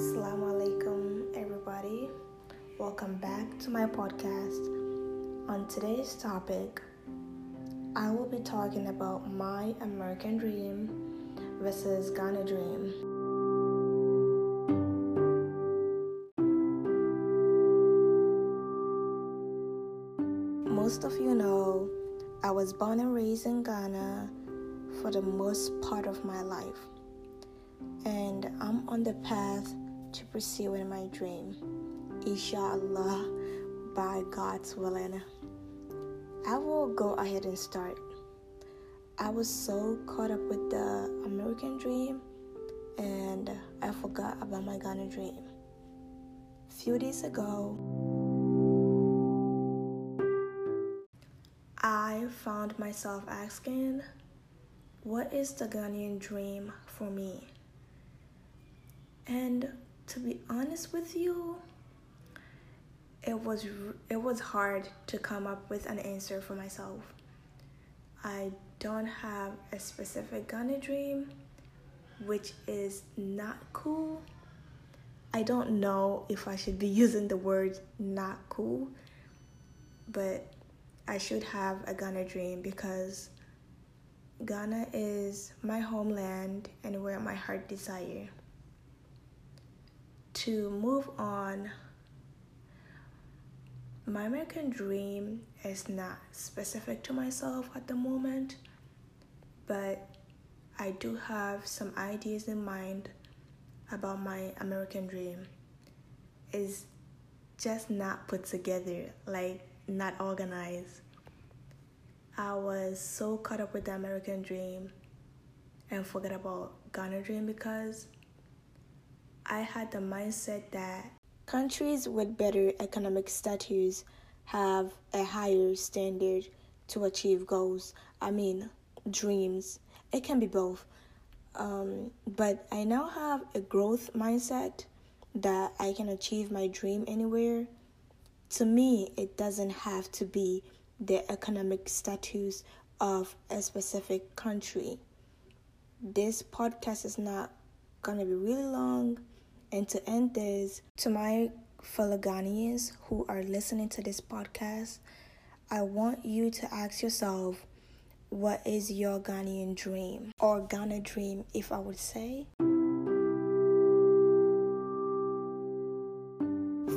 Assalamu alaikum, everybody. Welcome back to my podcast. On today's topic, I will be talking about my American dream versus Ghana dream. Most of you know I was born and raised in Ghana for the most part of my life, and I'm on the path to pursuing my dream, inshallah, by God's willing. I will go ahead and start. I was so caught up with the American dream and I forgot about my Ghana dream. Few days ago, I found myself asking, What is the Ghanaian dream for me? And to be honest with you, it was it was hard to come up with an answer for myself. I don't have a specific Ghana dream, which is not cool. I don't know if I should be using the word not cool, but I should have a Ghana dream because Ghana is my homeland and where my heart desire. To move on, my American dream is not specific to myself at the moment, but I do have some ideas in mind about my American dream. Is just not put together, like not organized. I was so caught up with the American dream and forget about Ghana dream because I had the mindset that countries with better economic status have a higher standard to achieve goals. I mean, dreams. It can be both. Um, but I now have a growth mindset that I can achieve my dream anywhere to me, it doesn't have to be the economic status of a specific country. This podcast is not gonna be really long. And to end this, to my fellow Ghanaians who are listening to this podcast, I want you to ask yourself what is your Ghanaian dream or Ghana dream, if I would say.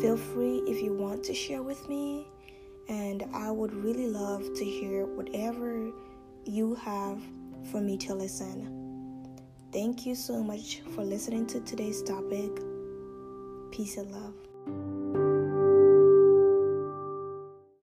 Feel free if you want to share with me, and I would really love to hear whatever you have for me to listen. Thank you so much for listening to today's topic. Peace and love.